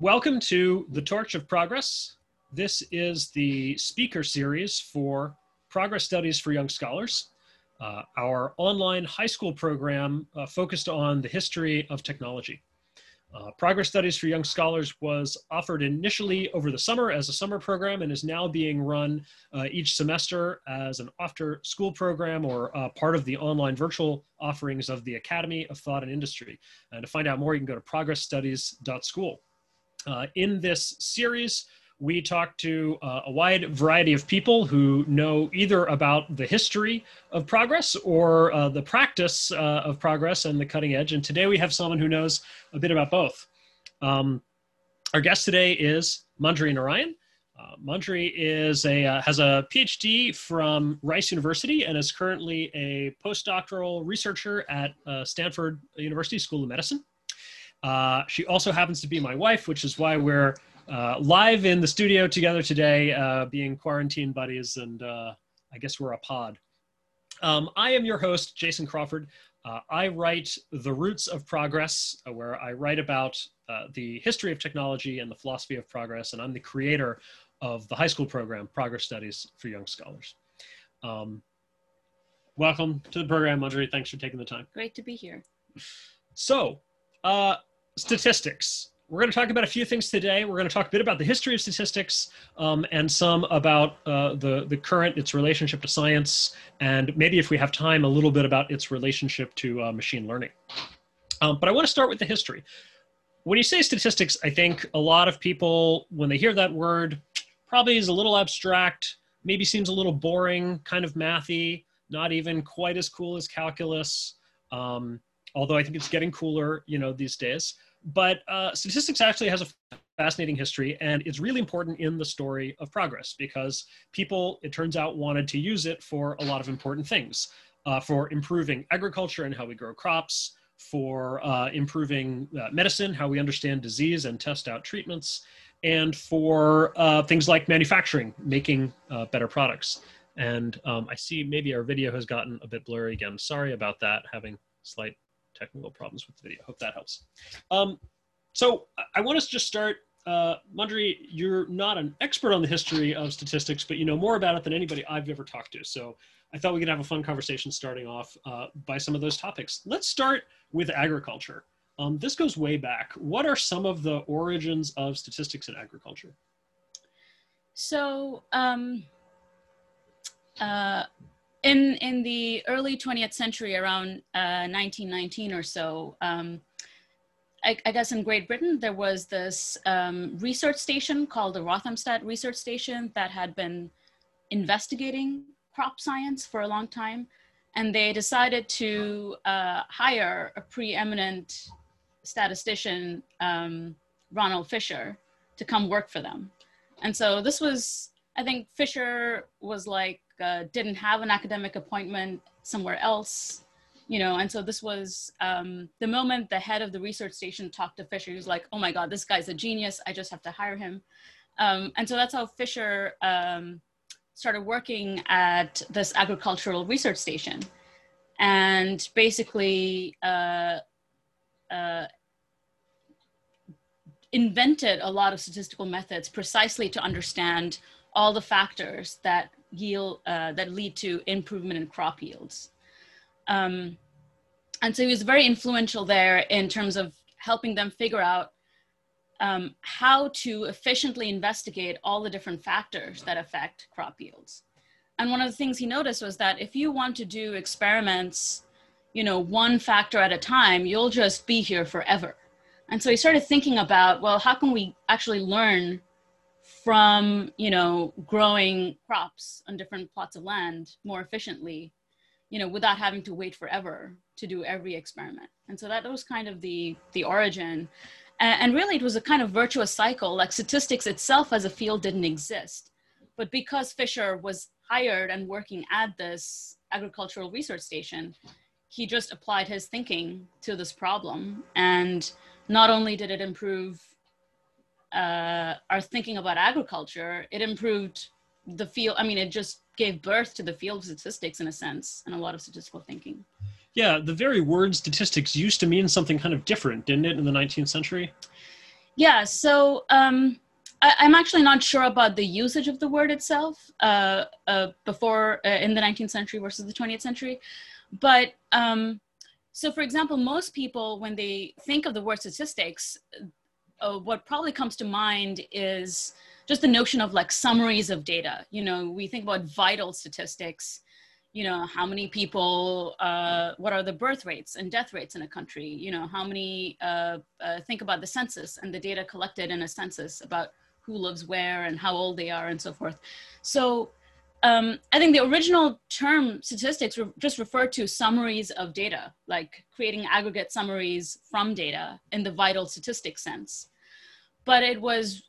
Welcome to the Torch of Progress. This is the speaker series for Progress Studies for Young Scholars, uh, our online high school program uh, focused on the history of technology. Uh, Progress Studies for Young Scholars was offered initially over the summer as a summer program and is now being run uh, each semester as an after school program or uh, part of the online virtual offerings of the Academy of Thought and Industry. And to find out more, you can go to progressstudies.school. Uh, in this series, we talk to uh, a wide variety of people who know either about the history of progress or uh, the practice uh, of progress and the cutting edge. And today we have someone who knows a bit about both. Um, our guest today is Manjari Narayan. Uh, Manjari is a, uh, has a PhD from Rice University and is currently a postdoctoral researcher at uh, Stanford University School of Medicine. Uh, she also happens to be my wife, which is why we're uh, live in the studio together today, uh, being quarantine buddies, and uh, I guess we're a pod. Um, I am your host, Jason Crawford. Uh, I write The Roots of Progress, where I write about the history of technology and the philosophy of progress, and I'm the creator of the high school program, Progress Studies for Young Scholars. Um, welcome to the program, Manjari. Thanks for taking the time. Great to be here. So, uh, statistics. We're going to talk about a few things today. We're going to talk a bit about the history of statistics um, and some about uh, the, the current, its relationship to science, and maybe if we have time, a little bit about its relationship to uh, machine learning. Um, but I want to start with the history. When you say statistics, I think a lot of people, when they hear that word, probably is a little abstract, maybe seems a little boring, kind of mathy, not even quite as cool as calculus. Um, although I think it's getting cooler, you know, these days. But uh, statistics actually has a fascinating history, and it's really important in the story of progress because people, it turns out, wanted to use it for a lot of important things, uh, for improving agriculture and how we grow crops, for uh, improving uh, medicine, how we understand disease and test out treatments, and for uh, things like manufacturing, making uh, better products. And um, I see maybe our video has gotten a bit blurry again. Sorry about that, having slight technical problems with the video. Hope that helps. Um, so I want us to just start. Uh, Manjari, you're not an expert on the history of statistics, but you know more about it than anybody I've ever talked to. So I thought we could have a fun conversation starting off uh, by some of those topics. Let's start with agriculture. Um, this goes way back. What are some of the origins of statistics in agriculture? So, um, uh, in in the early 20th century, around uh, 1919 or so, um, I, I, guess in Great Britain there was this um, research station called the Rothamsted Research Station that had been investigating crop science for a long time, and they decided to uh, hire a preeminent statistician, um, Ronald Fisher, to come work for them. And so this was, I think Fisher was like uh, didn't have an academic appointment somewhere else you know and so this was um, the moment the head of the research station talked to fisher he was like oh my god this guy's a genius. I just have to hire him. Um, and so that's how fisher um, started working at this agricultural research station. And basically uh, uh, invented a lot of statistical methods precisely to understand all the factors that yield uh, that lead to improvement in crop yields. Um, and so he was very influential there in terms of helping them figure out um, how to efficiently investigate all the different factors that affect crop yields. And one of the things he noticed was that if you want to do experiments, you know, one factor at a time, you'll just be here forever. And so he started thinking about, well, how can we actually learn from you know growing crops on different plots of land more efficiently you know without having to wait forever to do every experiment. And so that was kind of the the origin. And, and really it was a kind of virtuous cycle. Like statistics itself as a field didn't exist. But because fisher was hired and working at this agricultural research station he just applied his thinking to this problem. And not only did it improve uh, are thinking about agriculture, it improved the field. I mean, it just gave birth to the field of statistics in a sense, and a lot of statistical thinking. Yeah, the very word statistics used to mean something kind of different, didn't it, in the 19th century? Yeah, so um, I, am actually not sure about the usage of the word itself uh, uh, before uh, in the 19th century versus the 20th century. But um, so, for example, most people, when they think of the word statistics, uh, what probably comes to mind is just the notion of like summaries of data. You know, we think about vital statistics you know how many people uh, what are the birth rates and death rates in a country? You know how many uh, uh, think about the census and the data collected in a census about who lives where and how old they are and so forth. So um, i think the original term statistics re- just referred to summaries of data like creating aggregate summaries from data in the vital statistics sense but it was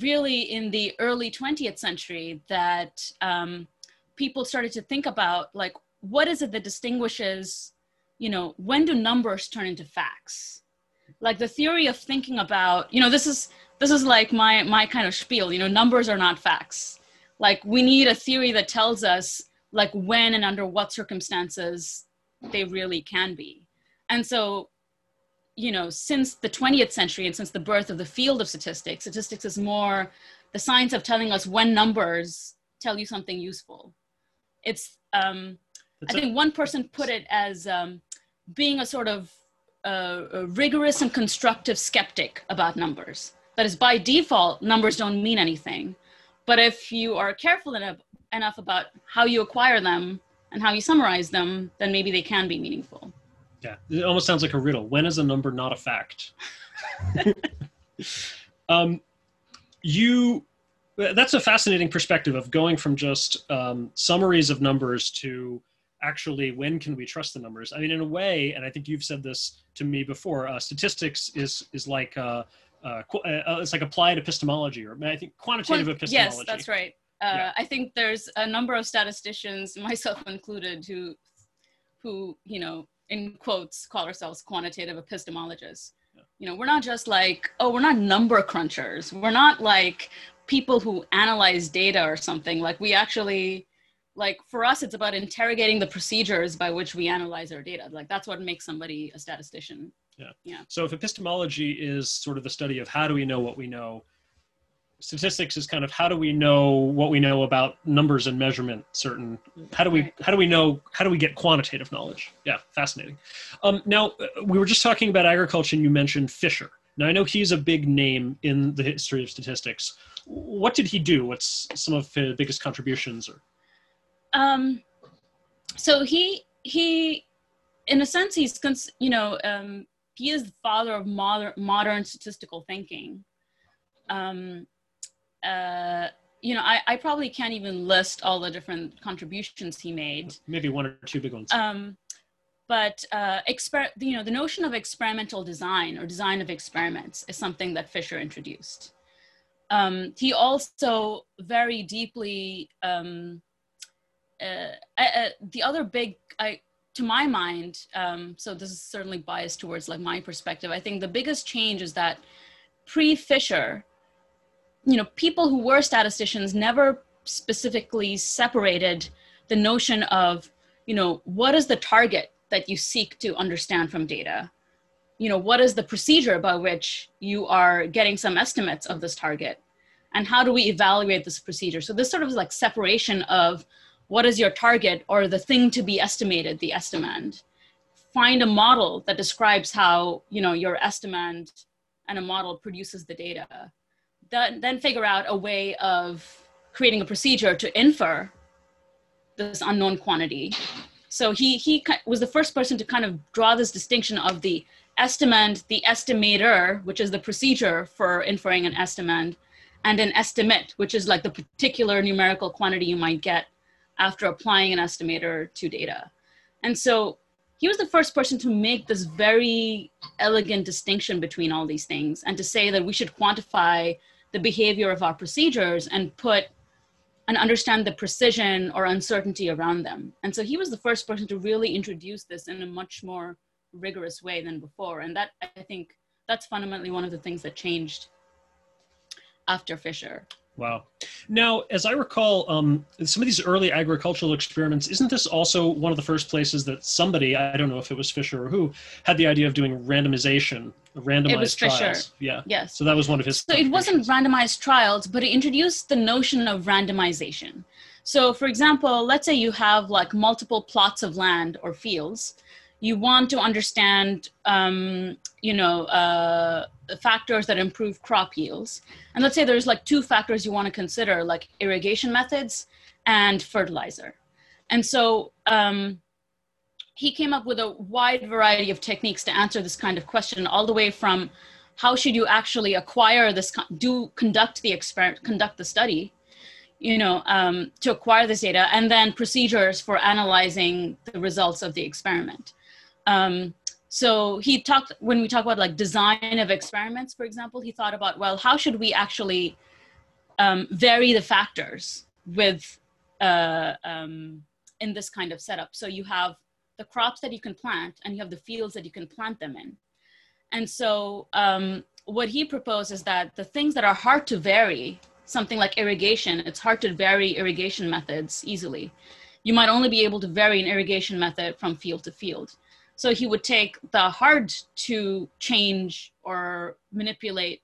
really in the early 20th century that um, people started to think about like what is it that distinguishes you know when do numbers turn into facts? Like the theory of thinking about you know this is this is like my my kind of spiel you know numbers are not facts. Like we need a theory that tells us like when and under what circumstances they really can be. And so you know since the 20th century and since the birth of the field of statistics statistics is more the science of telling us when numbers tell you something useful it's um, I think one person put it as um, being a sort of uh, a rigorous and constructive skeptic about numbers. That is, by default, numbers don't mean anything. But if you are careful enough, enough about how you acquire them and how you summarize them, then maybe they can be meaningful. Yeah, it almost sounds like a riddle. When is a number not a fact? um, you that's a fascinating perspective of going from just um, summaries of numbers to actually when can we trust the numbers i mean in a way and i think you've said this to me before uh, statistics is is like uh, uh, uh, uh it's like applied epistemology or i think quantitative epistemology yes that's right uh, yeah. i think there's a number of statisticians myself included who who you know in quotes call ourselves quantitative epistemologists. You know we're not just like oh we're not number crunchers. We're not like people who analyze data or something. Like we actually like for us it's about interrogating the procedures by which we analyze our data. Like that's what makes somebody a statistician. Yeah. Yeah. So if epistemology is sort of the study of how do we know what we know statistics is kind of how do we know what we know about numbers and measurement certain how do we how do we know how do we get quantitative knowledge yeah fascinating um, now uh, we were just talking about agriculture and you mentioned fisher now i know he's a big name in the history of statistics what did he do? What's some of his biggest contributions? Or um, so he he, in a sense, he's cons- you know um, he is the father of modern modern statistical thinking. Um, uh, you know, I, I probably can't even list all the different contributions he made. Maybe one or two big ones. Um, but uh, exper- you know, the notion of experimental design or design of experiments is something that Fisher introduced um, he also very deeply um, uh, uh, the other big I, to my mind um, so this is certainly biased towards like my perspective i think the biggest change is that pre-fisher you know people who were statisticians never specifically separated the notion of you know what is the target that you seek to understand from data? You know what is the procedure by which you are getting some estimates of this target? And how do we evaluate this procedure? So this sort of like separation of what is your target or the thing to be estimated the estimand. Find a model that describes how you know your estimand and a model produces the data then, then figure out a way of creating a procedure to infer this unknown quantity so he he was the first person to kind of draw this distinction of the estimand, the estimator, which is the procedure for inferring an estimand, and an estimate, which is like the particular numerical quantity you might get after applying an estimator to data. And so he was the first person to make this very elegant distinction between all these things and to say that we should quantify the behavior of our procedures and put and understand the precision or uncertainty around them. And so he was the first person to really introduce this in a much more rigorous way than before. And that, I think, that's fundamentally one of the things that changed after Fisher. Wow. Now, as I recall, um, some of these early agricultural experiments, isn't this also one of the first places that somebody, I don't know if it was Fisher or who, had the idea of doing randomization, randomized it was trials? Fisher. Yeah. Yes. So that was one of his. So it wasn't randomized trials, but it introduced the notion of randomization. So, for example, let's say you have like multiple plots of land or fields. You want to understand, um, you know, uh, factors that improve crop yields. And let's say there's like two factors you want to consider, like irrigation methods and fertilizer. And so um, he came up with a wide variety of techniques to answer this kind of question, all the way from how should you actually acquire this, do conduct the experiment, conduct the study, you know, um, to acquire this data, and then procedures for analyzing the results of the experiment. Um, so he talked when we talk about like design of experiments for example he thought about well how should we actually um, vary the factors with uh, um, in this kind of setup? So you have the crops that you can plant and you have the fields that you can plant them in. And so um, what he proposed is that the things that are hard to vary something like irrigation it's hard to vary irrigation methods easily. You might only be able to vary an irrigation method from field to field so he would take the hard to change or manipulate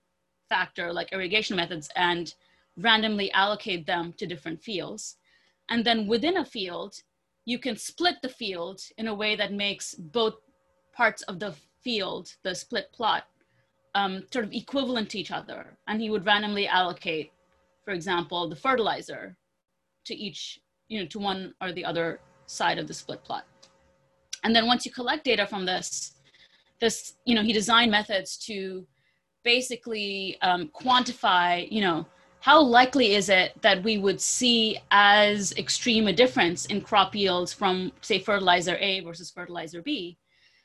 factor like irrigation methods and randomly allocate them to different fields. And then within a field, you can split the field in a way that makes both parts of the field, the split plot, um, sort of equivalent to each other. And he would randomly allocate, for example, the fertilizer to each, you know, to one or the other side of the split plot. And then once you collect data from this, this, you know, he designed methods to basically um, quantify, you know, how likely is it that we would see as extreme a difference in crop yields from, say, fertilizer A versus fertilizer B?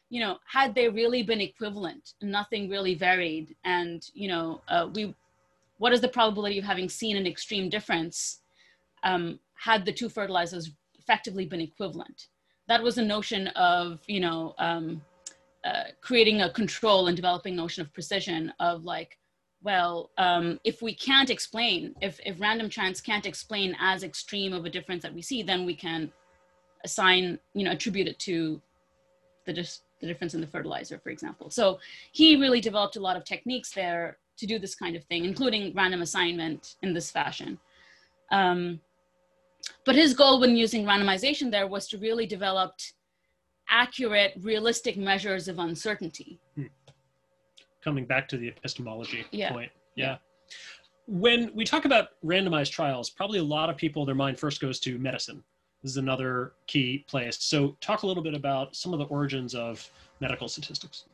You know, had they really been equivalent, nothing really varied, and you know, uh, we, what is the probability of having seen an extreme difference um, had the two fertilizers effectively been equivalent? That was a notion of you know um, uh, creating a control and developing notion of precision of like well um, if we can't explain if, if random chance can't explain as extreme of a difference that we see then we can assign you know attribute it to the, dis- the difference in the fertilizer for example. So he really developed a lot of techniques there to do this kind of thing including random assignment in this fashion. Um, but his goal when using randomization there was to really develop accurate, realistic measures of uncertainty. Hmm. Coming back to the epistemology yeah. point. Yeah. yeah. When we talk about randomized trials, probably a lot of people, their mind first goes to medicine. This is another key place. So, talk a little bit about some of the origins of medical statistics.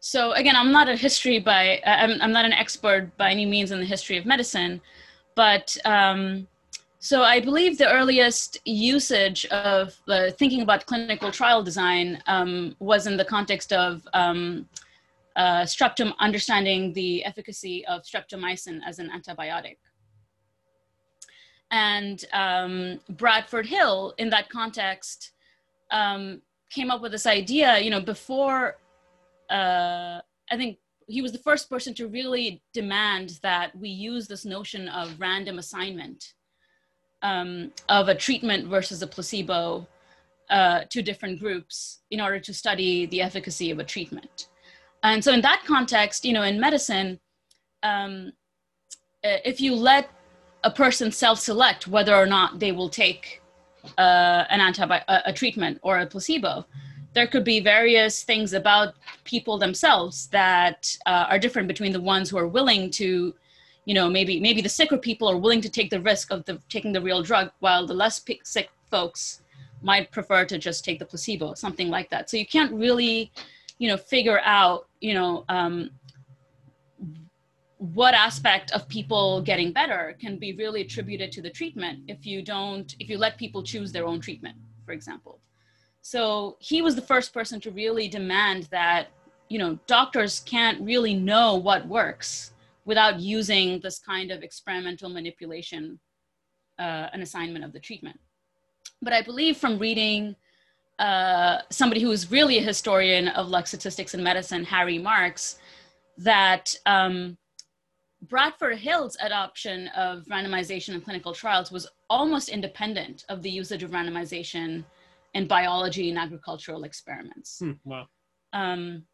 So, again, I'm not a history by, I'm, I'm not an expert by any means in the history of medicine, but um, so I believe the earliest usage of uh, thinking about clinical trial design um, was in the context of um, uh, streptom, understanding the efficacy of streptomycin as an antibiotic. And um, Bradford Hill, in that context, um, came up with this idea, you know, before, uh, I think he was the first person to really demand that we use this notion of random assignment um, of a treatment versus a placebo uh, to different groups in order to study the efficacy of a treatment. And so, in that context, you know, in medicine, um, uh, if you let a person self-select whether or not they will take uh, an antibi- a, a treatment or a placebo, there could be various things about people themselves that uh, are different between the ones who are willing to you know maybe maybe the sicker people are willing to take the risk of the, taking the real drug while the less sick folks might prefer to just take the placebo something like that. So you can't really you know figure out you know um, what aspect of people getting better can be really attributed to the treatment if you don't if you let people choose their own treatment for example. So he was the first person to really demand that you know doctors can't really know what works without using this kind of experimental manipulation uh, an assignment of the treatment. But I believe from reading uh, somebody who is really a historian of like statistics and medicine, Harry Marks, that um, Bradford Hill's adoption of randomization in clinical trials was almost independent of the usage of randomization in biology and agricultural experiments. Hmm, wow. Um,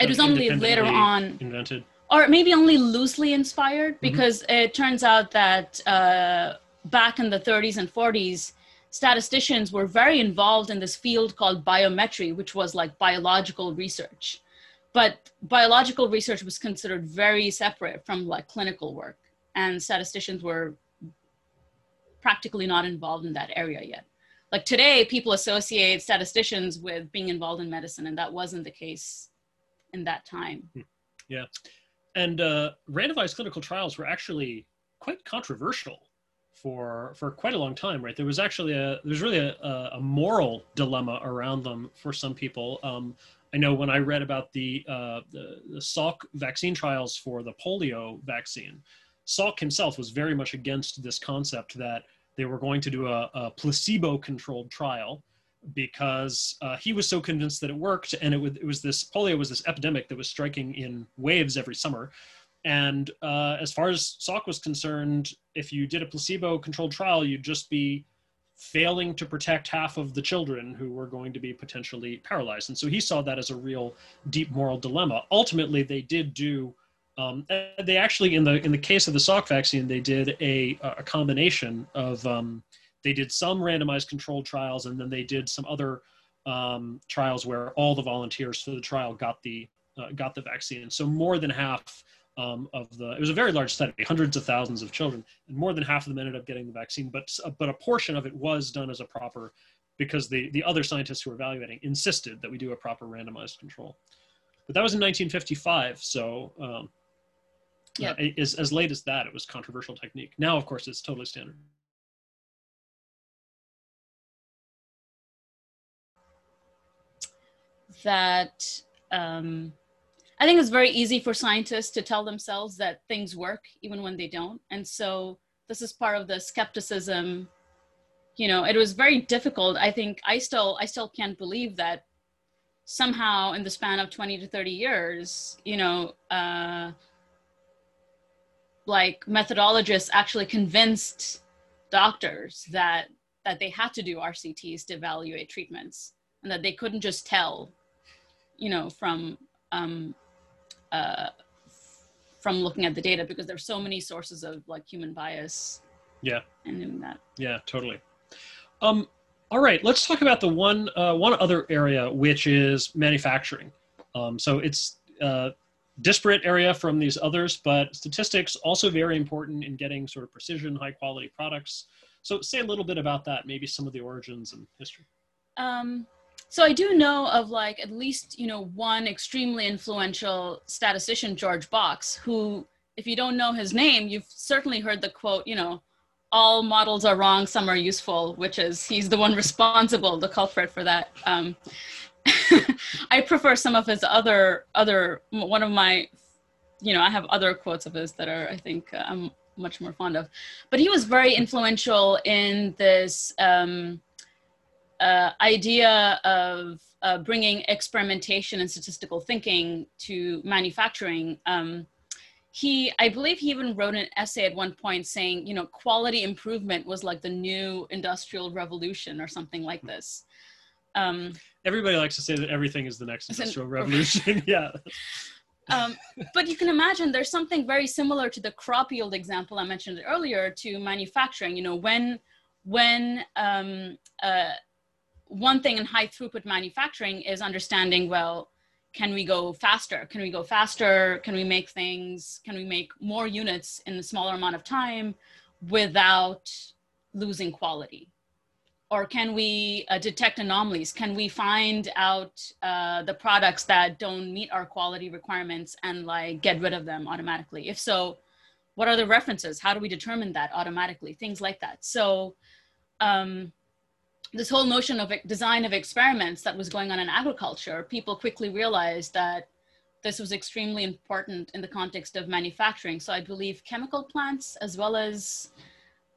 it was only later on, invented. Or maybe only loosely inspired, Mm-hmm. because it turns out that uh, back in the 30s and 40s, statisticians were very involved in this field called biometry, which was like biological research. But biological research was considered very separate from like clinical work, and statisticians were practically not involved in that area yet. Like today, people associate statisticians with being involved in medicine, and that wasn't the case in that time. And uh, randomized clinical trials were actually quite controversial for for quite a long time, right? There was actually a there's really a, a, moral dilemma around them for some people. Um, I know when I read about the, uh, the the Salk vaccine trials for the polio vaccine, Salk himself was very much against this concept that they were going to do a, a placebo-controlled trial because uh, he was so convinced that it worked, and it, would, it was this polio was this epidemic that was striking in waves every summer. And uh, as far as Salk was concerned, if you did a placebo-controlled trial, you'd just be failing to protect half of the children who were going to be potentially paralyzed. And so he saw that as a real deep moral dilemma. Ultimately, they did do. Um, they actually, in the in the case of the Salk vaccine, they did a a combination of um, they did some randomized controlled trials, and then they did some other um, trials where all the volunteers for the trial got the uh, got the vaccine. So more than half um, of the it was a very large study, hundreds of thousands of children, and more than half of them ended up getting the vaccine. But but a portion of it was done as a proper because the the other scientists who were evaluating insisted that we do a proper randomized control. But that was in 1955, so. Um, Yeah. uh, as, as late as that, it was controversial technique. Now, of course, it's totally standard. That um, I think it's very easy for scientists to tell themselves that things work even when they don't. And so this is part of the skepticism. You know, it was very difficult. I think I still I still can't believe that somehow in the span of 20 to 30 years, you know, uh, like methodologists actually convinced doctors that that they had to do RCTs to evaluate treatments and that they couldn't just tell you know from um, uh, from looking at the data because there's so many sources of like human bias Yeah. and doing that Yeah, totally. Um, all right, let's talk about the one uh, one other area, which is manufacturing. Um, so it's a disparate area from these others, but statistics also very important in getting sort of precision, high quality products. So say a little bit about that, maybe some of the origins and history. um, so i do know of like at least you know one extremely influential statistician george box who if you don't know his name you've certainly heard the quote you know all models are wrong some are useful which is he's the one responsible the culprit for that. Um, i prefer some of his other other one of my you know i have other quotes of his that are i think uh, i'm much more fond of. But he was very influential in this um, uh, idea of uh, bringing experimentation and statistical thinking to manufacturing. Um, he, I believe, he even wrote an essay at one point saying, you know, quality improvement was like the new industrial revolution or something like this. Um, Everybody likes to say that everything is the next It's an- industrial revolution. yeah. um, but you can imagine there's something very similar to the crop yield example I mentioned earlier to manufacturing. You know, when when um, uh, one thing in high throughput manufacturing is understanding well, can we go faster? Can we go faster? Can we make things? Can we make more units in a smaller amount of time without losing quality? or can we uh, detect anomalies? Can we find out uh, the products that don't meet our quality requirements and like get rid of them automatically? If so, what are the references? How do we determine that automatically? Things like that. So um, this whole notion of design of experiments that was going on in agriculture, people quickly realized that this was extremely important in the context of manufacturing. So I believe chemical plants as well as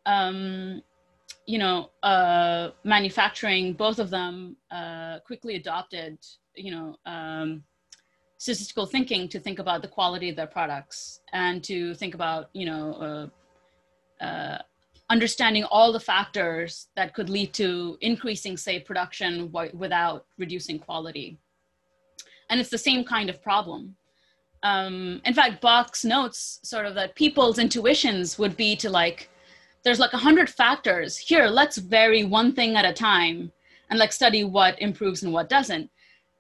um, you know, uh, manufacturing, both of them uh, quickly adopted, you know, um, statistical thinking to think about the quality of their products and to think about you know uh, uh, understanding all the factors that could lead to increasing say production w- without reducing quality and it's the same kind of problem um, in fact box notes sort of that people's intuitions would be to like there's like a hundred factors here let's vary one thing at a time and like study what improves and what doesn't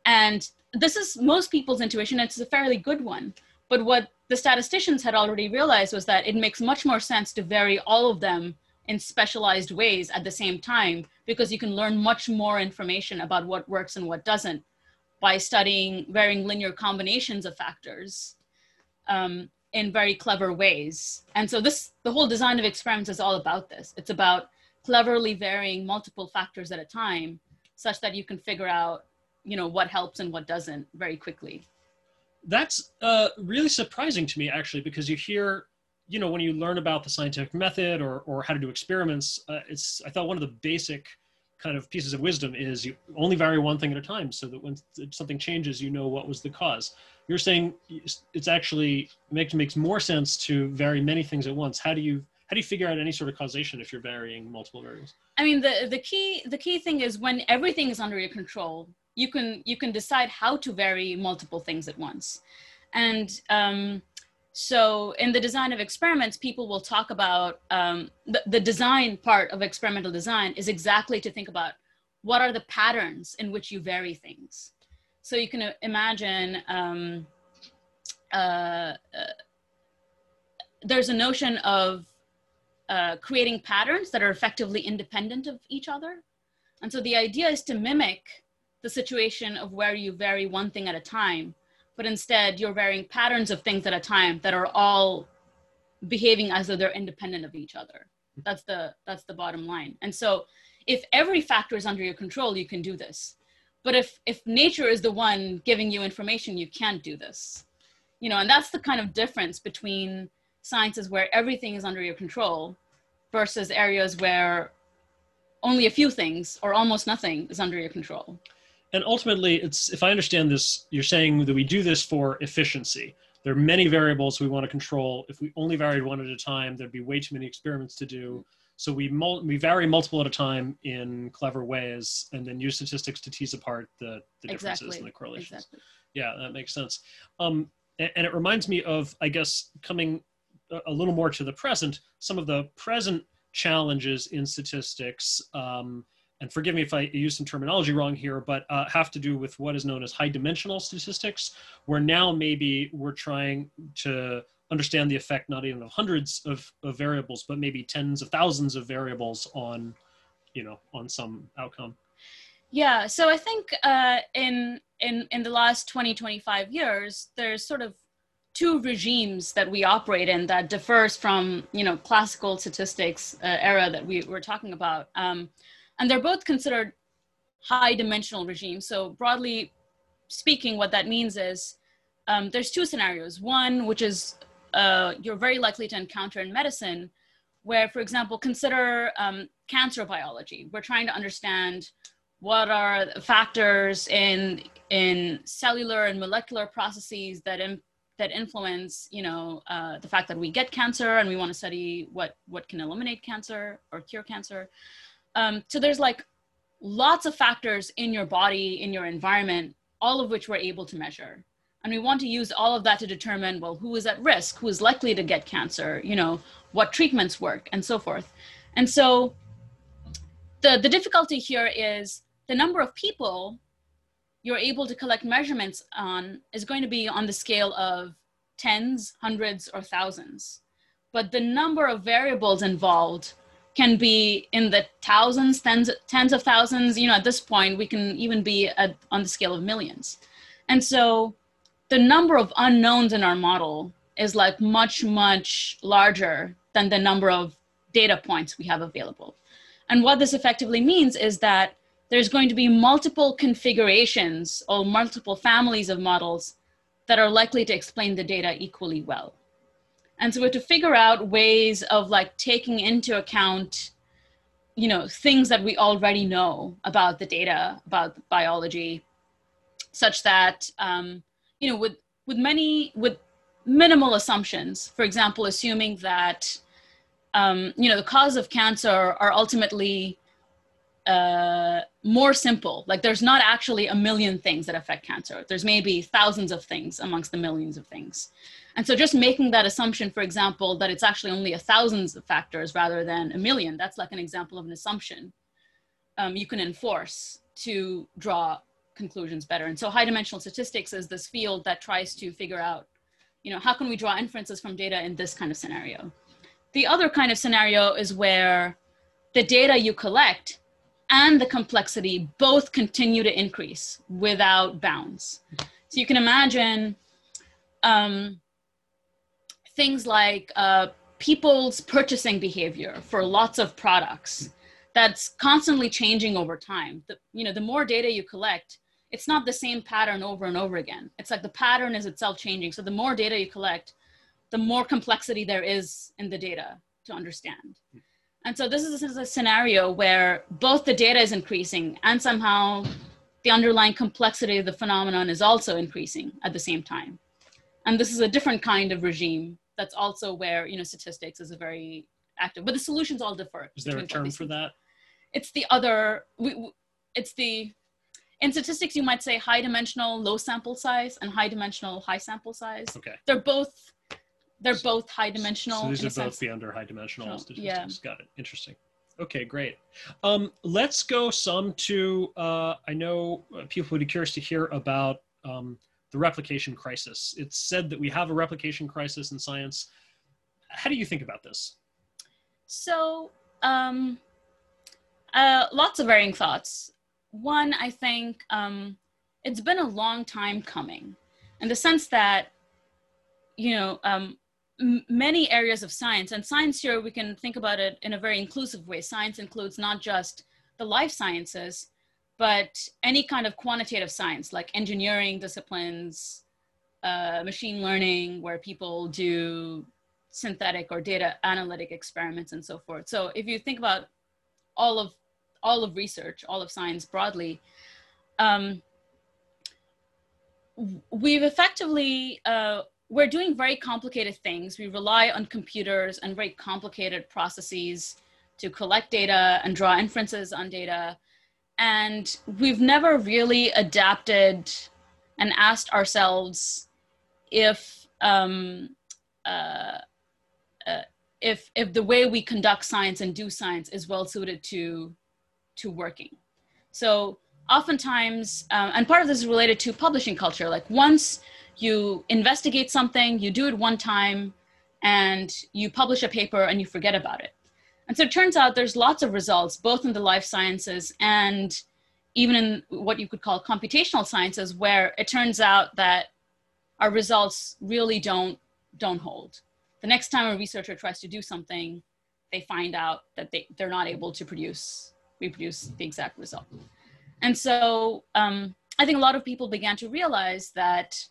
and this is most people's intuition. It's a fairly good one. But what the statisticians had already realized was that it makes much more sense to vary all of them in specialized ways at the same time because you can learn much more information about what works and what doesn't by studying varying linear combinations of factors um, in very clever ways. And so this, the whole design of experiments is all about this. It's about cleverly varying multiple factors at a time such that you can figure out you know what helps and what doesn't very quickly that's uh, really surprising to me actually because you hear you know when you learn about the scientific method or, or how to do experiments uh, it's i thought one of the basic kind of pieces of wisdom is you only vary one thing at a time so that when something changes you know what was the cause. You're saying it's actually makes makes more sense to vary many things at once. How do you how do you figure out any sort of causation if you're varying multiple variables? I mean the the key the key thing is when everything is under your control you can you can decide how to vary multiple things at once. And um, so in the design of experiments people will talk about um, the, the design part of experimental design is exactly to think about what are the patterns in which you vary things. So you can imagine um, uh, uh, there's a notion of uh, creating patterns that are effectively independent of each other. And so the idea is to mimic the situation of where you vary one thing at a time, but instead you're varying patterns of things at a time that are all behaving as though they're independent of each other. That's the that's the bottom line. And so if every factor is under your control, you can do this. But if if nature is the one giving you information, you can't do this. You know, and that's the kind of difference between sciences where everything is under your control versus areas where only a few things or almost nothing is under your control and ultimately it's if i understand this you're saying that we do this for efficiency. There are many variables we want to control. If we only varied one at a time there'd be way too many experiments to do. So we mul- we vary multiple at a time in clever ways and then use statistics to tease apart the, the differences exactly. and the correlations. Exactly. yeah that makes sense. Um, and, and it reminds me of i guess coming a little more to the present some of the present challenges in statistics um, and forgive me if I use some terminology wrong here, but uh, have to do with what is known as high dimensional statistics, where now maybe we're trying to understand the effect not even of hundreds of, of variables, but maybe tens of thousands of variables on, you know, on some outcome. Yeah, so I think uh, in in in the last 20, 25 years, there's sort of two regimes that we operate in that differs from you know classical statistics uh, era that we were talking about. Um, and they're both considered high dimensional regimes. So broadly speaking, what that means is um, there's two scenarios. One, which is uh, you're very likely to encounter in medicine, where, for example, consider um, cancer biology. We're trying to understand what are factors in in cellular and molecular processes that in, that influence, you know, uh, the fact that we get cancer, and we want to study what what can eliminate cancer or cure cancer. Um, so there's like lots of factors in your body, in your environment, all of which we're able to measure. And we want to use all of that to determine, well, who is at risk, who is likely to get cancer, you know, what treatments work, and so forth. And so the, the difficulty here is the number of people you're able to collect measurements on is going to be on the scale of tens, hundreds, or thousands. But the number of variables involved can be in the thousands, tens, tens of thousands. You know, at this point, we can even be at, on the scale of millions. And so the number of unknowns in our model is like much, much larger than the number of data points we have available. And what this effectively means is that there's going to be multiple configurations or multiple families of models that are likely to explain the data equally well. And so we have to figure out ways of like taking into account, you know, things that we already know about the data, about the biology, such that, um, you know, with with many with minimal assumptions. For example, assuming that um, you know the cause of cancer are ultimately uh, more simple. Like there's not actually a million things that affect cancer. There's maybe thousands of things amongst the millions of things. And so just making that assumption, for example, that it's actually only a thousands of factors rather than a million, that's like an example of an assumption um, you can enforce to draw conclusions better. And so high dimensional statistics is this field that tries to figure out, you know, how can we draw inferences from data in this kind of scenario? The other kind of scenario is where the data you collect and the complexity both continue to increase without bounds. So you can imagine um, things like uh, people's purchasing behavior for lots of products that's constantly changing over time. The, you know, the more data you collect, it's not the same pattern over and over again. It's like the pattern is itself changing. So the more data you collect, the more complexity there is in the data to understand. And so this is, a scenario where both the data is increasing and somehow the underlying complexity of the phenomenon is also increasing at the same time. And this is a different kind of regime that's also where you know statistics is a very active, but the solutions all differ. Is there a term for that? It's the other. We, it's the in statistics you might say high dimensional low sample size and high dimensional high sample size. Okay. They're both they're both high dimensional. So these are both the under high dimensional statistics. yeah. Got it. Interesting. Okay, great. Um, let's go some to, uh, I know uh, people would be curious to hear about um, the replication crisis. It's said that we have a replication crisis in science. How do you think about this? So, um, uh, lots of varying thoughts. One, I think um, it's been a long time coming, in the sense that, you know, um, many areas of science, and science here we can think about it in a very inclusive way. Science includes not just the life sciences, but any kind of quantitative science, like engineering disciplines, uh, machine learning, where people do synthetic or data analytic experiments and so forth. So if you think about all of all of research, all of science broadly, um, we've effectively uh, we're doing very complicated things. We rely on computers and very complicated processes to collect data and draw inferences on data. And we've never really adapted and asked ourselves if um, uh, uh, if if the way we conduct science and do science is well suited to to working. So oftentimes, um, and part of this is related to publishing culture. Like once you investigate something, you do it one time, and you publish a paper and you forget about it. And so it turns out there's lots of results, both in the life sciences and even in what you could call computational sciences, where it turns out that our results really don't don't hold. The next time a researcher tries to do something, they find out that they, they're not able to produce reproduce the exact result. And so um, I think a lot of people began to realize that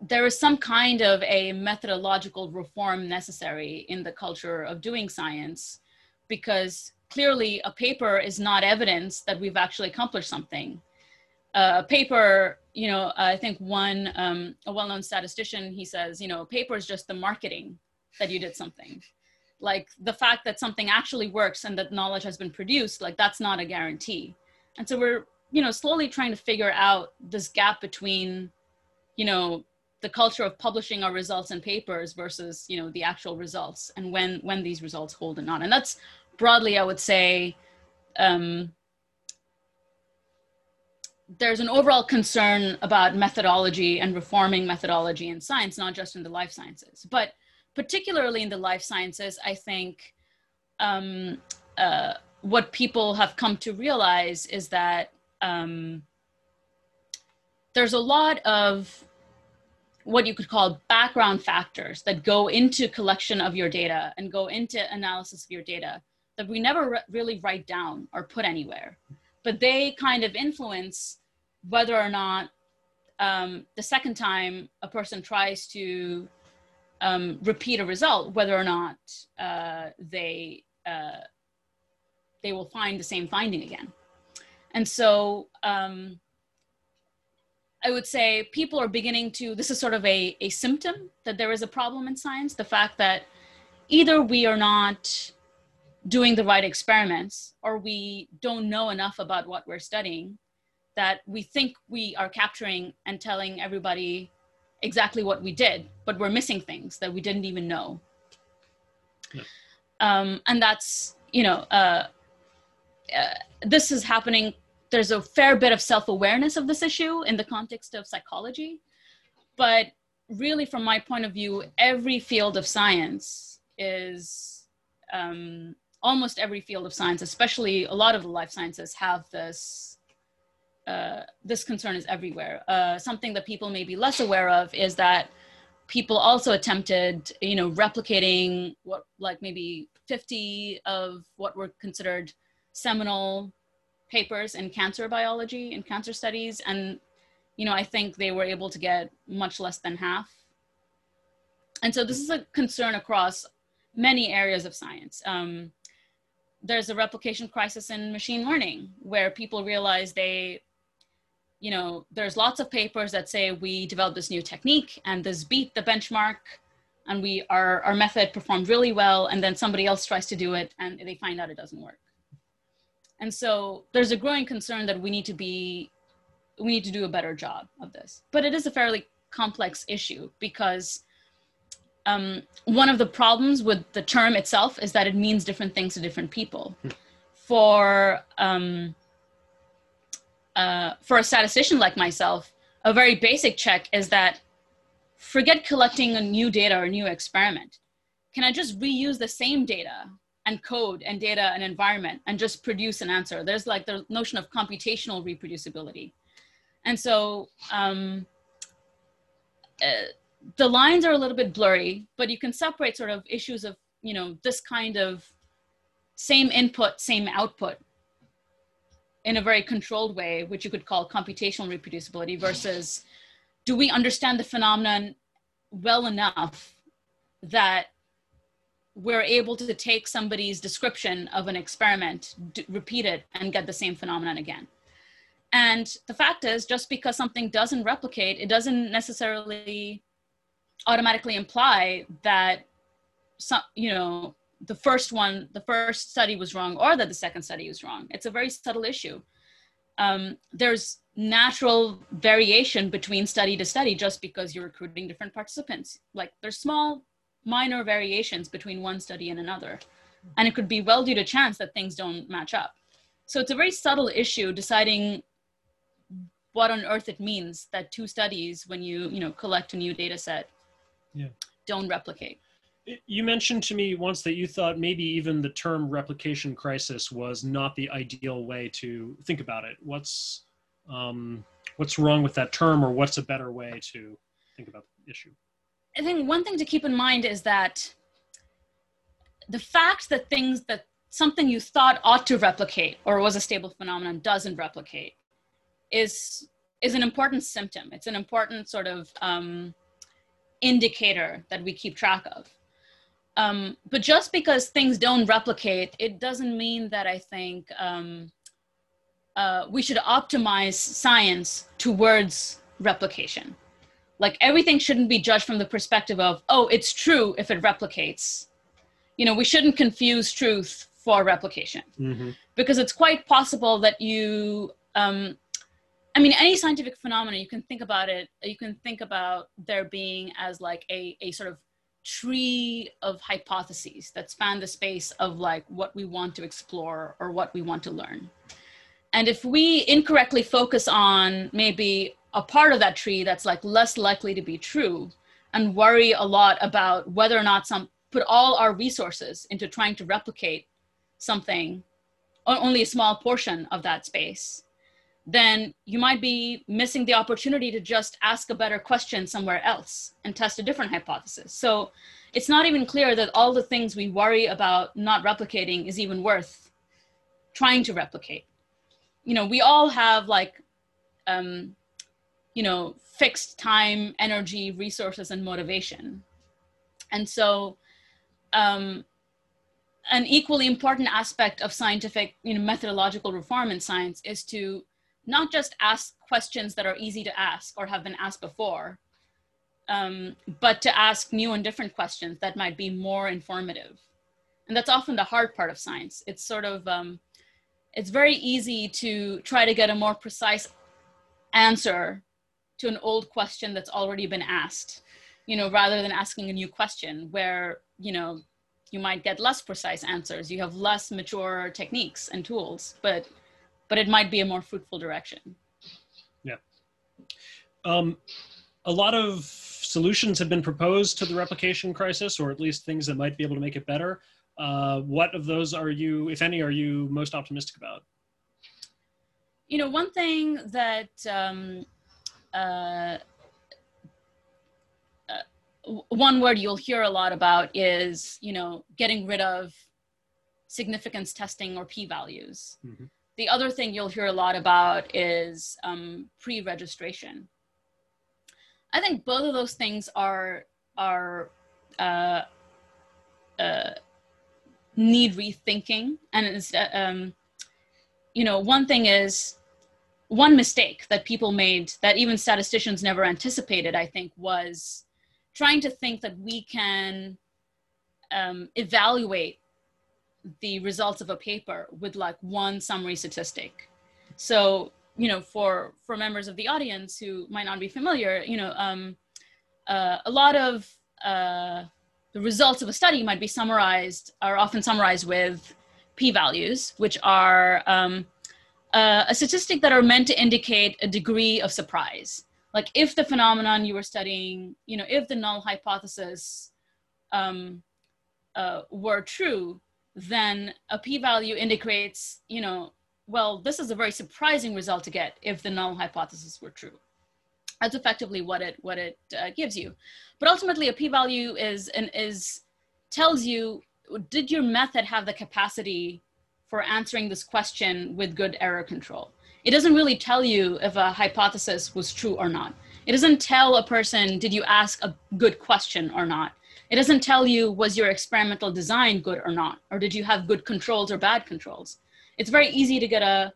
there is some kind of a methodological reform necessary in the culture of doing science because clearly a paper is not evidence that we've actually accomplished something. A paper, you know, I think one, um, a well-known statistician, he says, you know, paper is just the marketing that you did something. Like the fact that something actually works and that knowledge has been produced, like that's not a guarantee. And so we're, you know, slowly trying to figure out this gap between, you know, the culture of publishing our results in papers versus, you know, the actual results and when when these results hold and not. And that's broadly, I would say, um, there's an overall concern about methodology and reforming methodology in science, not just in the life sciences, but particularly in the life sciences, I think um, uh, what people have come to realize is that um, there's a lot of what you could call background factors that go into collection of your data and go into analysis of your data that we never re- really write down or put anywhere but they kind of influence whether or not um, the second time a person tries to um, repeat a result, whether or not uh, they uh, they will find the same finding again. And so um, I would say people are beginning to, this is sort of a, a symptom that there is a problem in science. The fact that either we are not doing the right experiments or we don't know enough about what we're studying that we think we are capturing and telling everybody exactly what we did, but we're missing things that we didn't even know. Yeah. Um, and that's, you know, uh, uh, this is happening there's a fair bit of self-awareness of this issue in the context of psychology. But really from my point of view every field of science is um, almost every field of science especially a lot of the life sciences have this uh, this concern is everywhere. Uh, something that people may be less aware of is that people also attempted you know replicating what like maybe 50 of what were considered seminal papers in cancer biology and cancer studies and you know i think they were able to get much less than half. And so this is a concern across many areas of science. Um, there's a replication crisis in machine learning where people realize they you know there's lots of papers that say we developed this new technique and this beat the benchmark and we our, our method performed really well and then somebody else tries to do it and they find out it doesn't work and so there's a growing concern that we need to be, we need to do a better job of this. But it is a fairly complex issue because um, one of the problems with the term itself is that it means different things to different people. For um, uh, for a statistician like myself, a very basic check is that forget collecting a new data or a new experiment. Can I just reuse the same data and code and data and environment and just produce an answer. There's like the notion of computational reproducibility. And so um, uh, the lines are a little bit blurry, but you can separate sort of issues of, you know, this kind of same input, same output in a very controlled way, which you could call computational reproducibility versus do we understand the phenomenon well enough that we're able to take somebody's description of an experiment, d- repeat it, and get the same phenomenon again. And the fact is, just because something doesn't replicate, it doesn't necessarily automatically imply that some, you know, the first one, the first study was wrong, or that the second study was wrong. It's a very subtle issue. Um, there's natural variation between study to study just because you're recruiting different participants. Like there's small minor variations between one study and another. And it could be well due to chance that things don't match up. So it's a very subtle issue deciding what on earth it means that two studies, when you, you know, collect a new data set, yeah. don't replicate. You mentioned to me once that you thought maybe even the term replication crisis was not the ideal way to think about it. What's um, what's wrong with that term, or what's a better way to think about the issue? I think one thing to keep in mind is that the fact that things that something you thought ought to replicate or was a stable phenomenon doesn't replicate is is an important symptom. It's an important sort of um, indicator that we keep track of. Um, but just because things don't replicate, it doesn't mean that I think um, uh, we should optimize science towards replication like everything shouldn't be judged from the perspective of oh it's true if it replicates. You know we shouldn't confuse truth for replication. Mm-hmm. because it's quite possible that you um, i mean any scientific phenomenon you can think about it you can think about there being as like a, a sort of tree of hypotheses that span the space of like what we want to explore or what we want to learn and if we incorrectly focus on maybe a part of that tree that's like less likely to be true and worry a lot about whether or not some put all our resources into trying to replicate something only a small portion of that space then you might be missing the opportunity to just ask a better question somewhere else and test a different hypothesis. So it's not even clear that all the things we worry about not replicating is even worth trying to replicate you know we all have like um, you know fixed time energy resources and motivation and so um, an equally important aspect of scientific you know methodological reform in science is to not just ask questions that are easy to ask or have been asked before, um, but to ask new and different questions that might be more informative. And that's often the hard part of science. It's sort of, um, it's very easy to try to get a more precise answer to an old question that's already been asked, you know, rather than asking a new question where, you know, you might get less precise answers. You have less mature techniques and tools, but but it might be a more fruitful direction. Yeah. Um, a lot of solutions have been proposed to the replication crisis, or at least things that might be able to make it better. Uh, what of those are you, if any, are you most optimistic about? You know, one thing that um, uh, uh, one word you'll hear a lot about is, you know, getting rid of significance testing or p-values. Mm-hmm. The other thing you'll hear a lot about is um, pre-registration. I think both of those things are are uh, uh, need rethinking, and it's um, you know one thing is one mistake that people made that even statisticians never anticipated. I think was trying to think that we can um, evaluate the results of a paper with like one summary statistic. So, you know, for for members of the audience who might not be familiar, you know, um, uh, a lot of uh, the results of a study might be summarized, are often summarized with p-values, which are um, uh, a statistic that are meant to indicate a degree of surprise. Like if the phenomenon you were studying, you know, if the null hypothesis um, uh, were true, then a p-value indicates, you know, well, this is a very surprising result to get if the null hypothesis were true. That's effectively what it what it uh, gives you. But ultimately, a p-value is and is tells you did your method have the capacity for answering this question with good error control? It doesn't really tell you if a hypothesis was true or not. It doesn't tell a person did you ask a good question or not. It doesn't tell you was your experimental design good or not, or did you have good controls or bad controls. It's very easy to get a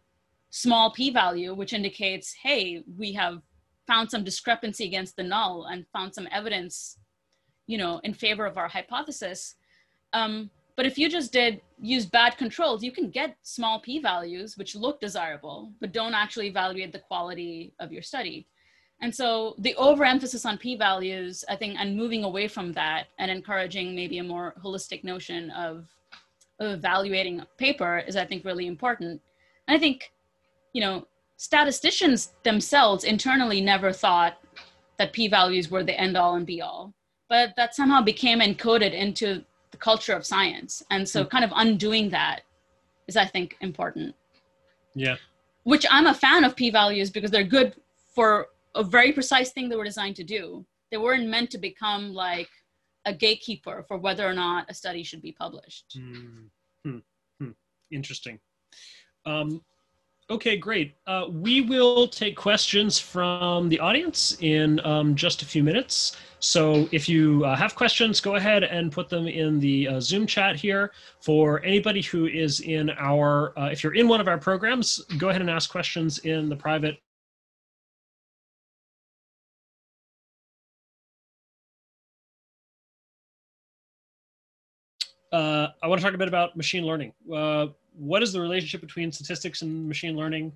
small p-value, which indicates, hey, we have found some discrepancy against the null and found some evidence, you know, in favor of our hypothesis. Um, but if you just did use bad controls, you can get small p-values which look desirable, but don't actually evaluate the quality of your study. And so the overemphasis on p-values, I think, and moving away from that and encouraging maybe a more holistic notion of, of evaluating a paper is, I think, really important. And I think, you know, statisticians themselves internally never thought that p-values were the end all and be all, but that somehow became encoded into the culture of science. And so, mm. kind of undoing that is, I think, important. Yeah. Which I'm a fan of p-values because they're good for a very precise thing they were designed to do. They weren't meant to become like a gatekeeper for whether or not a study should be published. Mm. Hmm. Hmm. Interesting. Um, okay, great. Uh, we will take questions from the audience in um, just a few minutes. So if you uh, have questions, go ahead and put them in the uh, Zoom chat here. For anybody who is in our, uh, if you're in one of our programs, go ahead and ask questions in the private uh, I want to talk a bit about machine learning. What is the relationship between statistics and machine learning?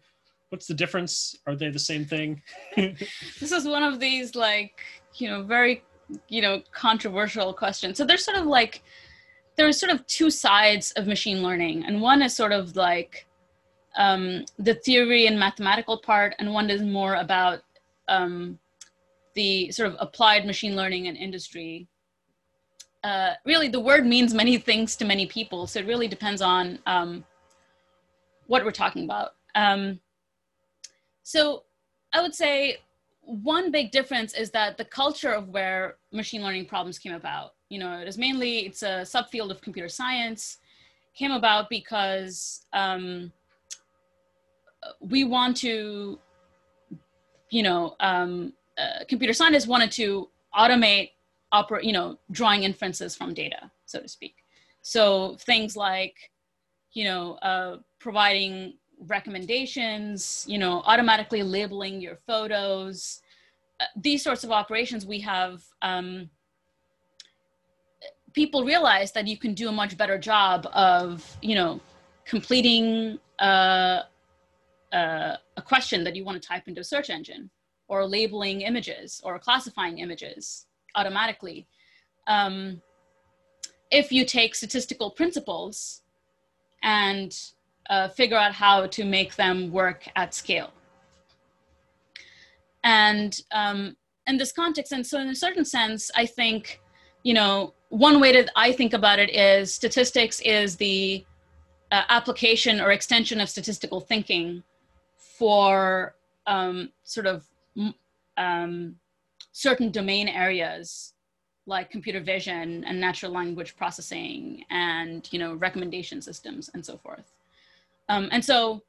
What's the difference? Are they the same thing? this is one of these like you know very you know controversial questions. So there's sort of like there's sort of two sides of machine learning, and one is sort of like um, the theory and mathematical part, and one is more about um, the sort of applied machine learning and industry uh, really the word means many things to many people. So it really depends on um, what we're talking about. Um, so I would say one big difference is that the culture of where machine learning problems came about, you know, it is mainly, it's a subfield of computer science, came about because um, we want to, you know, um, uh, computer scientists wanted to automate operate, you know, drawing inferences from data, so to speak. So things like, you know, uh, providing recommendations, you know, automatically labeling your photos, uh, these sorts of operations we have um, people realize that you can do a much better job of you know completing uh, uh, a question that you want to type into a search engine or labeling images or classifying images automatically. Um, if you take statistical principles and uh, figure out how to make them work at scale. And um, in this context and so in a certain sense i think you know one way that i think about it is statistics is the uh, application or extension of statistical thinking for um, sort of um, certain domain areas like computer vision and natural language processing and you know recommendation systems and so forth um, and so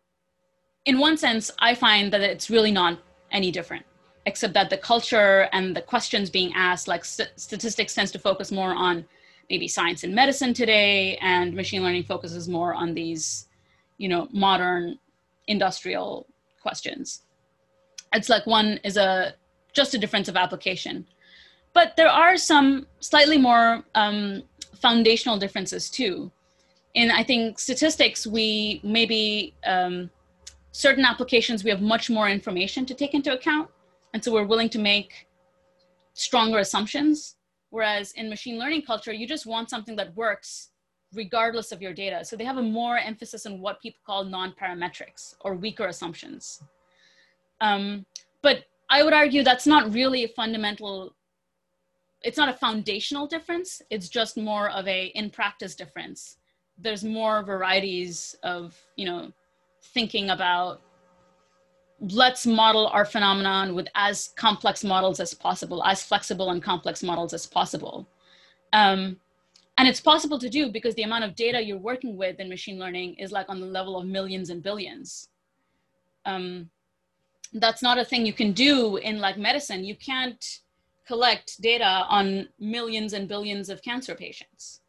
in one sense i find that it's really not any different, except that the culture and the questions being asked, like st- statistics tends to focus more on maybe science and medicine today, and machine learning focuses more on these, you know, modern industrial questions. It's like one is a just a difference of application, but there are some slightly more um, foundational differences too. In I think statistics, we maybe um, certain applications we have much more information to take into account. And so we're willing to make stronger assumptions. Whereas in machine learning culture you just want something that works regardless of your data. So they have a more emphasis on what people call non-parametrics or weaker assumptions. Um, but i would argue that's not really a fundamental it's not a foundational difference it's just more of a in practice difference there's more varieties of you know thinking about let's model our phenomenon with as complex models as possible, as flexible and complex models as possible. Um, and it's possible to do because the amount of data you're working with in machine learning is like on the level of millions and billions. Um, that's not a thing you can do in like medicine. You can't collect data on millions and billions of cancer patients.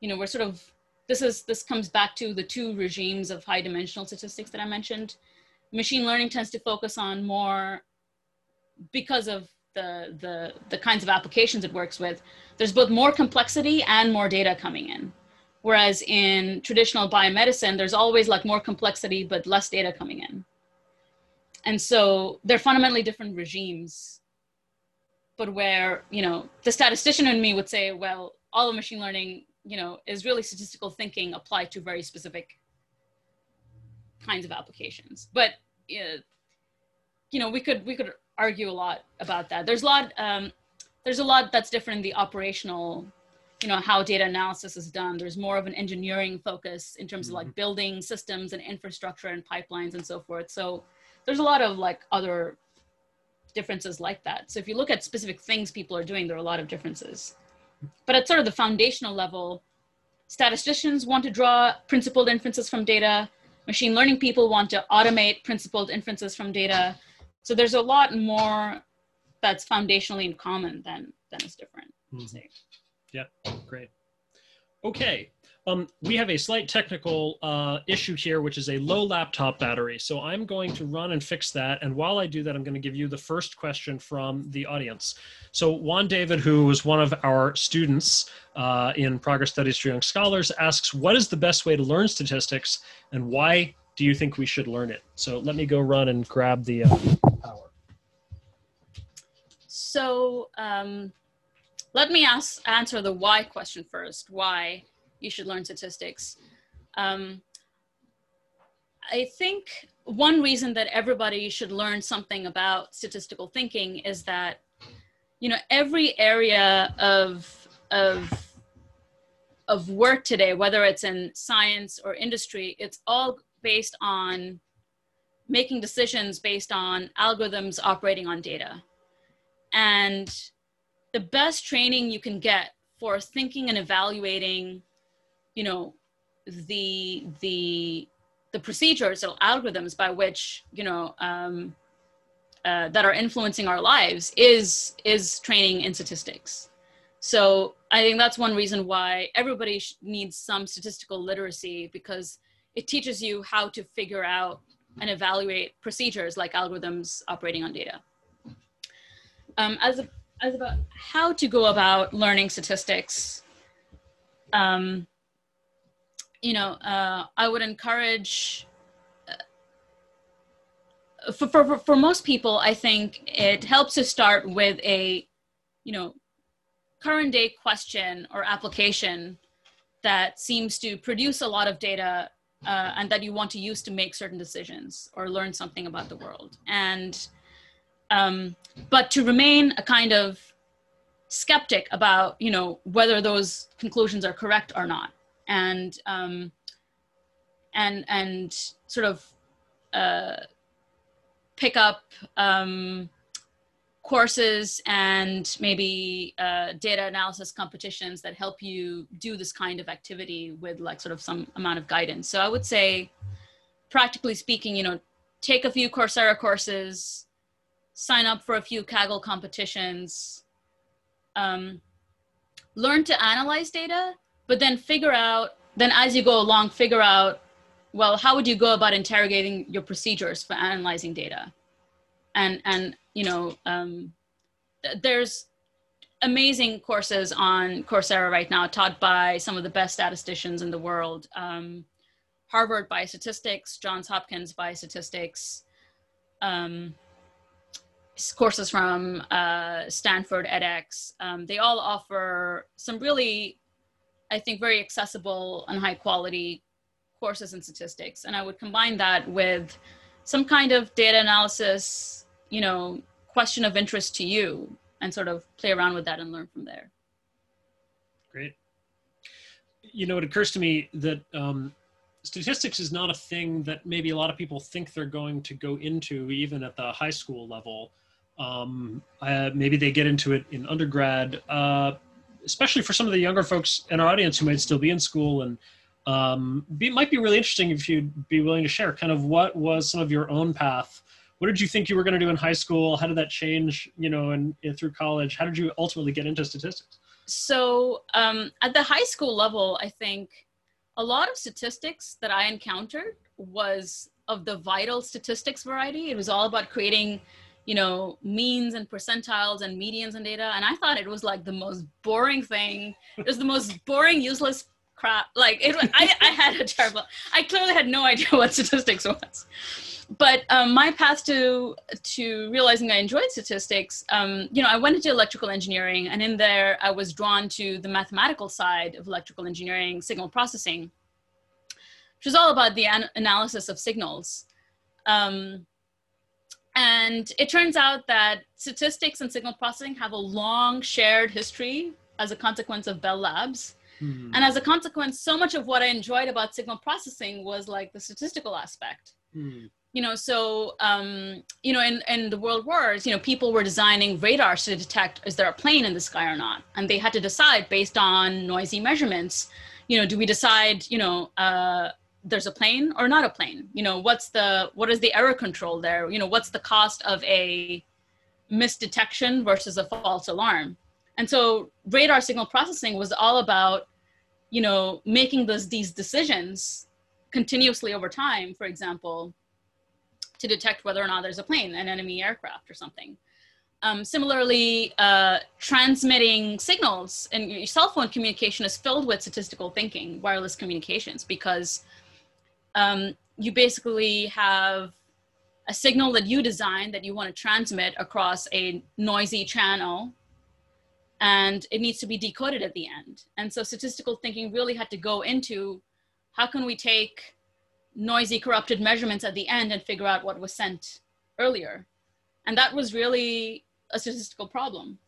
You know, we're sort of this is this comes back to the two regimes of high dimensional statistics that I mentioned. Machine learning tends to focus on more because of the the the kinds of applications it works with. There's both more complexity and more data coming in. Whereas in traditional biomedicine, there's always like more complexity but less data coming in. And so they're fundamentally different regimes. But where, you know, the statistician in me would say, well, all of machine learning you know, is really statistical thinking applied to very specific kinds of applications. But uh, you know, we could we could argue a lot about that. There's a lot um, there's a lot that's different in the operational, you know, how data analysis is done. There's more of an engineering focus in terms of like mm-hmm. building systems and infrastructure and pipelines and so forth. So there's a lot of like other differences like that. So if you look at specific things people are doing, there are a lot of differences. But at sort of the foundational level, statisticians want to draw principled inferences from data. Machine learning people want to automate principled inferences from data. So there's a lot more that's foundationally in common than, than is different. Mm-hmm. Yeah, great. Okay, um, we have a slight technical uh, issue here, which is a low laptop battery. So I'm going to run and fix that. And while I do that, I'm going to give you the first question from the audience. So Juan David, who is one of our students uh, in Progress Studies for Young Scholars, asks, what is the best way to learn statistics and why do you think we should learn it? So let me go run and grab the uh, power. So um, let me ask, answer the why question first. Why? You should learn statistics. Um, I think one reason that everybody should learn something about statistical thinking is that, you know, every area of, of, of work today, whether it's in science or industry, it's all based on making decisions based on algorithms operating on data. And the best training you can get for thinking and evaluating you know the the the procedures or algorithms by which you know um, uh, that are influencing our lives is is training in statistics so i think that's one reason why everybody needs some statistical literacy because it teaches you how to figure out and evaluate procedures like algorithms operating on data. Um, as, a, as about how to go about learning statistics, um, you know, uh, I would encourage for, for, for most people, I think it helps to start with a, you know, current day question or application that seems to produce a lot of data uh, and that you want to use to make certain decisions or learn something about the world. And, um, but to remain a kind of skeptic about, you know, whether those conclusions are correct or not. And, um, and, and sort of, uh, pick up um, courses and maybe uh, data analysis competitions that help you do this kind of activity with like sort of some amount of guidance. So I would say, practically speaking, you know, take a few Coursera courses, sign up for a few Kaggle competitions, um, learn to analyze data, but then figure out, then as you go along, figure out well, how would you go about interrogating your procedures for analyzing data? And, and you know, um, there's amazing courses on Coursera right now taught by some of the best statisticians in the world. Um, Harvard Biostatistics, Johns Hopkins Biostatistics, um, courses from uh, Stanford edX. Um, they all offer some really, I think, very accessible and high quality courses in statistics. And I would combine that with some kind of data analysis, you know, question of interest to you and sort of play around with that and learn from there. Great. You know, it occurs to me that um, statistics is not a thing that maybe a lot of people think they're going to go into even at the high school level. Um, uh, maybe they get into it in undergrad, uh, especially for some of the younger folks in our audience who might still be in school and um, be, might be really interesting if you'd be willing to share kind of what was some of your own path. What did you think you were going to do in high school? How did that change you know and through college? How did you ultimately get into statistics? So um, at the high school level i think a lot of statistics that i encountered was of the vital statistics variety. It was all about creating you know means and percentiles and medians and data and i thought it was like the most boring thing it was the most boring useless crap. Like it, I, I had a terrible. I clearly had no idea what statistics was. But um, my path to to realizing I enjoyed statistics, um, you know, I went into electrical engineering, and in there I was drawn to the mathematical side of electrical engineering, signal processing, which is all about the an- analysis of signals. Um, and it turns out that statistics and signal processing have a long shared history as a consequence of Bell Labs. Mm-hmm. And as a consequence, so much of what I enjoyed about signal processing was like the statistical aspect. Mm-hmm. You know, so um, you know, in, in the world wars, you know, people were designing radars to detect is there a plane in the sky or not, and they had to decide based on noisy measurements. You know, do we decide, you know, uh, there's a plane or not a plane? You know, what's the what is the error control there? You know, what's the cost of a misdetection versus a false alarm? And so radar signal processing was all about you know making those these decisions continuously over time for example to detect whether or not there's a plane an enemy aircraft or something um, similarly uh, transmitting signals and your cell phone communication is filled with statistical thinking wireless communications because um, you basically have a signal that you design that you want to transmit across a noisy channel and it needs to be decoded at the end. And so statistical thinking really had to go into how can we take noisy, corrupted measurements at the end and figure out what was sent earlier. And that was really a statistical problem.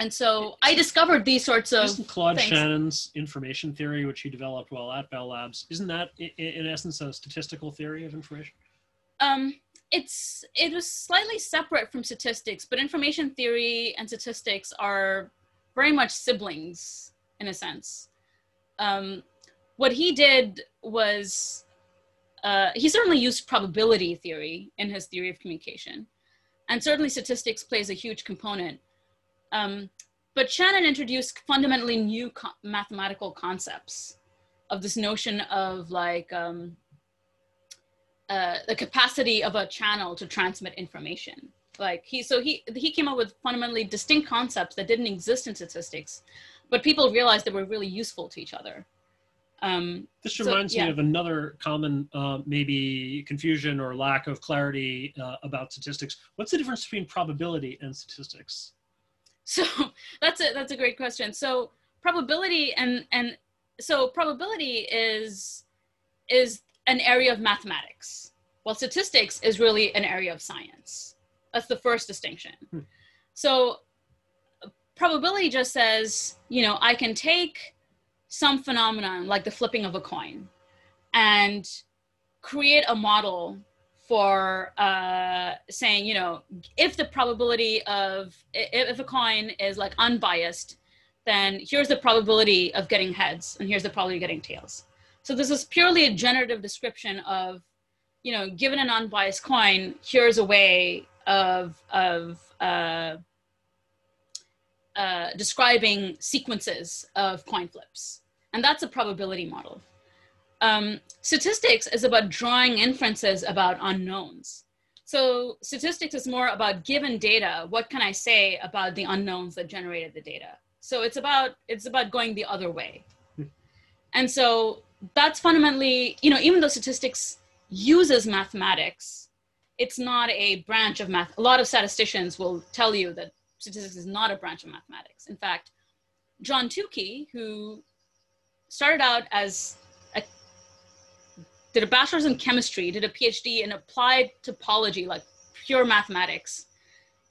And so I discovered these sorts of isn't Claude things. Shannon's information theory, which he developed while at Bell Labs, isn't that in, in essence a statistical theory of information? Um, it's it was slightly separate from statistics, but information theory and statistics are very much siblings in a sense. Um, what he did was uh, he certainly used probability theory in his theory of communication, and certainly statistics plays a huge component. Um, but Shannon introduced fundamentally new co- mathematical concepts of this notion of like um, uh, the capacity of a channel to transmit information. Like he, so he he came up with fundamentally distinct concepts that didn't exist in statistics, but people realized they were really useful to each other. Um, this reminds yeah. me of another common uh, maybe confusion or lack of clarity uh, about statistics. What's the difference between probability and statistics? So that's a that's a great question. So probability and and so probability is is an area of mathematics, while statistics is really an area of science. That's the first distinction. Hmm. So probability just says, you know, I can take some phenomenon like the flipping of a coin and create a model for uh, saying, you know, if the probability of, if, a coin is like unbiased, then here's the probability of getting heads and here's the probability of getting tails. So this is purely a generative description of, you know, given an unbiased coin, here's a way of, of uh, uh, describing sequences of coin flips. And that's a probability model. Um, statistics is about drawing inferences about unknowns. So statistics is more about given data, what can I say about the unknowns that generated the data? So it's about it's about going the other way. Hmm. And so that's fundamentally, you know, even though statistics uses mathematics, it's not a branch of math. A lot of statisticians will tell you that statistics is not a branch of mathematics. In fact, John Tukey, who started out as did a bachelor's in chemistry, did a PhD in applied topology, like pure mathematics,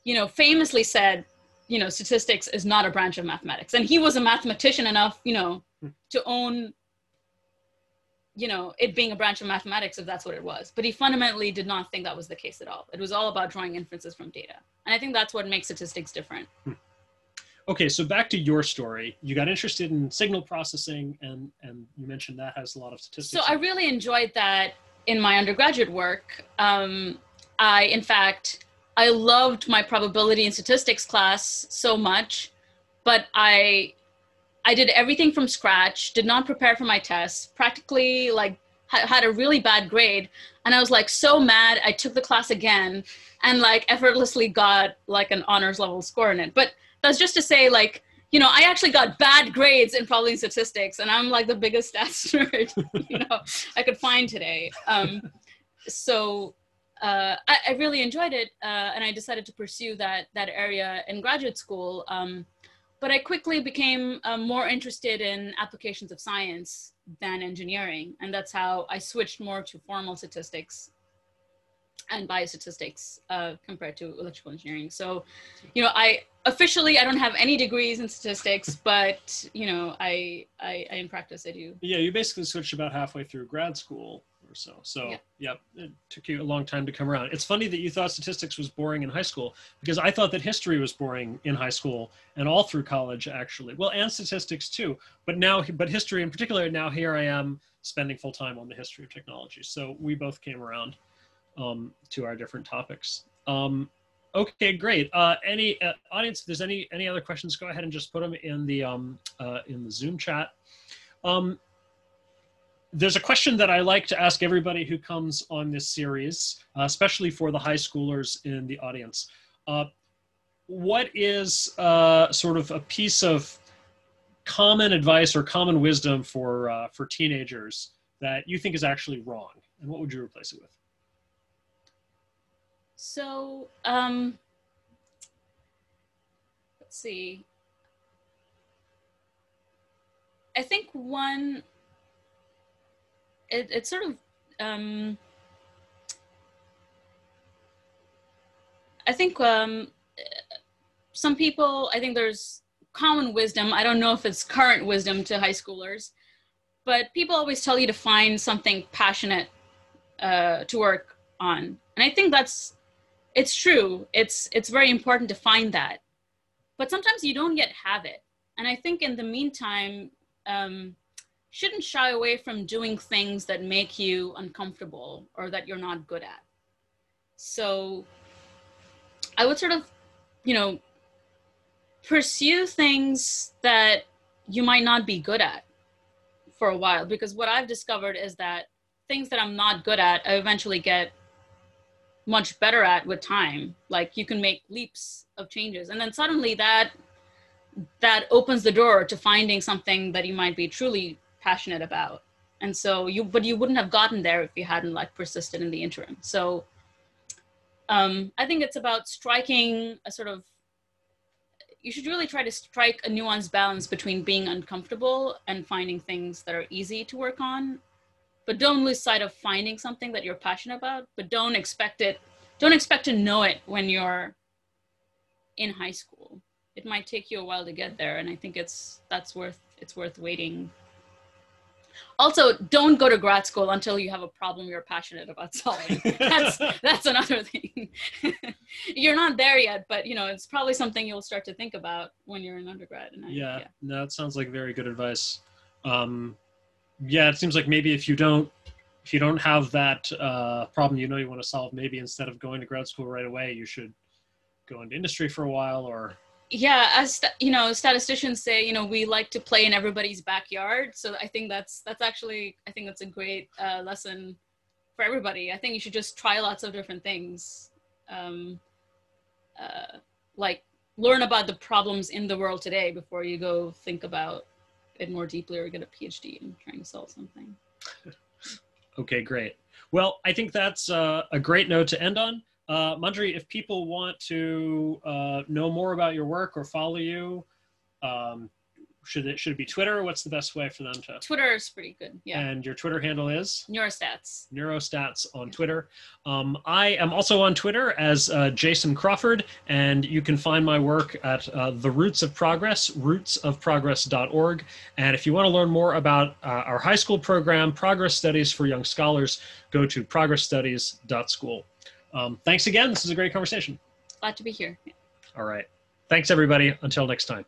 you know, famously said, you know, statistics is not a branch of mathematics. And he was a mathematician enough, you know, hmm. to own you know, it being a branch of mathematics if that's what it was. But he fundamentally did not think that was the case at all. It was all about drawing inferences from data. And I think that's what makes statistics different. Okay, so back to your story. You got interested in signal processing and and you mentioned that has a lot of statistics. So I really enjoyed that in my undergraduate work. Um, I in fact I loved my probability and statistics class so much, but I I did everything from scratch, did not prepare for my tests, practically like ha- had a really bad grade. And I was like so mad. I took the class again and like effortlessly got like an honors level score in it. But that's just to say, like, you know, I actually got bad grades in probability statistics, and I'm like the biggest stats nerd, you know, I could find today. Um, so uh, I, I, really enjoyed it, uh, and I decided to pursue that that area in graduate school. Um, but I quickly became uh, more interested in applications of science than engineering. And that's how I switched more to formal statistics and biostatistics uh, compared to electrical engineering. So, you know, I officially I don't have any degrees in statistics, but you know, I, I, I in practice I do. Yeah, you basically switched about halfway through grad school or so. So, yeah. yep, it took you a long time to come around. It's funny that you thought statistics was boring in high school because I thought that history was boring in high school and all through college, actually. Well, and statistics too. But now, but history in particular, now here I am spending full time on the history of technology. So we both came around um, to our different topics. Um, okay, great. Uh, any uh, audience, if there's any any other questions, go ahead and just put them in the um, uh, in the Zoom chat. Um, there's a question that I like to ask everybody who comes on this series, uh, especially for the high schoolers in the audience. Uh, what is uh, sort of a piece of common advice or common wisdom for uh, for teenagers that you think is actually wrong, and what would you replace it with? So, um, let's see. I think one it, it's sort of um, I think um, some people I think there's common wisdom. I don't know if it's current wisdom to high schoolers, but people always tell you to find something passionate uh, to work on, and I think that's it's true. It's it's very important to find that, but sometimes you don't yet have it, and I think in the meantime. Um, shouldn't shy away from doing things that make you uncomfortable or that you're not good at. So I would sort of, you know, pursue things that you might not be good at for a while because what I've discovered is that things that I'm not good at, I eventually get much better at with time. Like you can make leaps of changes, and then suddenly that that opens the door to finding something that you might be truly passionate about. And so you, but you wouldn't have gotten there if you hadn't like persisted in the interim. So um, I think it's about striking a sort of you should really try to strike a nuanced balance between being uncomfortable and finding things that are easy to work on but don't lose sight of finding something that you're passionate about but don't expect it don't expect to know it when you're in high school. It might take you a while to get there and i think it's that's worth it's worth waiting. Also don't go to grad school until you have a problem you're passionate about solving. That's that's another thing. You're not there yet but you know it's probably something you'll start to think about when you're in undergrad and yeah, yeah. that sounds like very good advice. Um, yeah it seems like maybe if you don't if you don't have that uh, problem you know you want to solve maybe instead of going to grad school right away you should go into industry for a while or yeah as you know statisticians say you know we like to play in everybody's backyard so i think that's that's actually i think that's a great uh, lesson for everybody. I think you should just try lots of different things um, uh, like learn about the problems in the world today before you go think about more deeply or get a phd in trying to solve something. Okay great. Well i think that's uh, a great note to end on. Uh, Manjari, if people want to uh, know more about your work or follow you, um, should it should it be Twitter? What's the best way for them to? Twitter is pretty good. Yeah. And your Twitter handle is Neurostats. Neurostats on Twitter. Um, I am also on Twitter as uh, Jason Crawford, and you can find my work at uh, the Roots of Progress, rootsofprogress.org. And if you want to learn more about uh, our high school program, Progress Studies for Young Scholars, go to progressstudies.school. Um, thanks again. This is a great conversation. Glad to be here. All right. Thanks, everybody. Until next time.